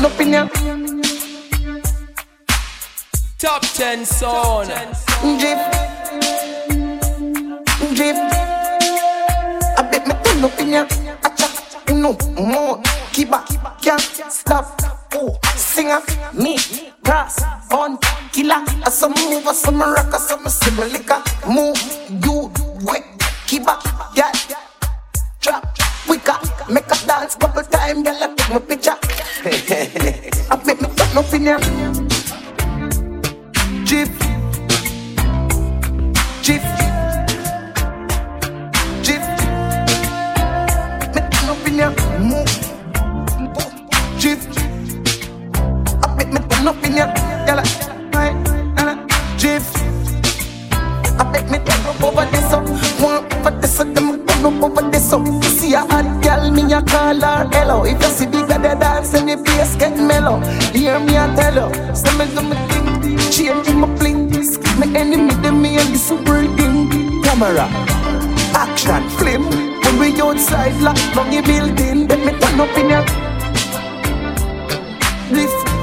hand up. Top Tenn song. Drip, drip. I bet me turn up in ya. Acha, no more. Keep back. can't stop. Oh, singer, me, class on killer. I some move, I some rock, I some similica. Move, you quick. Kiba, yeah. Trap, wicka, make a dance couple time, girl. I take my picture. Turn up up over this up. See a hot girl Me a call her hello. If you see bigger the dance And the bass get mellow. Hear me I tell you. Say me do me thing Change my bling My enemy them me and this breathing Camera Action Flip. When we outside Lock down the building. Let me turn up in ya Lift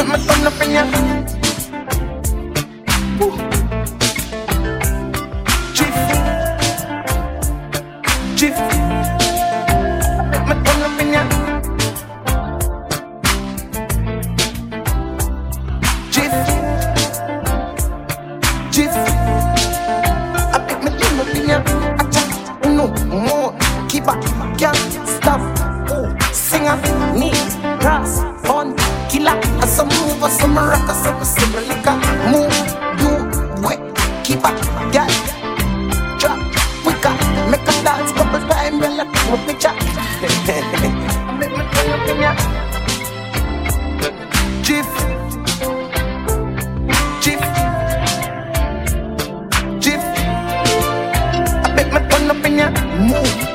Let me turn up in ya me turn up in ya I turn up in ya Acha No more Keep Can't some move some rock some simple liquor Move You Wet Keep up Girl Drop Quicker Make a dance couple time Girl take my picture Make me turn up in ya Jif Jif Jif I bet me turn up in ya Move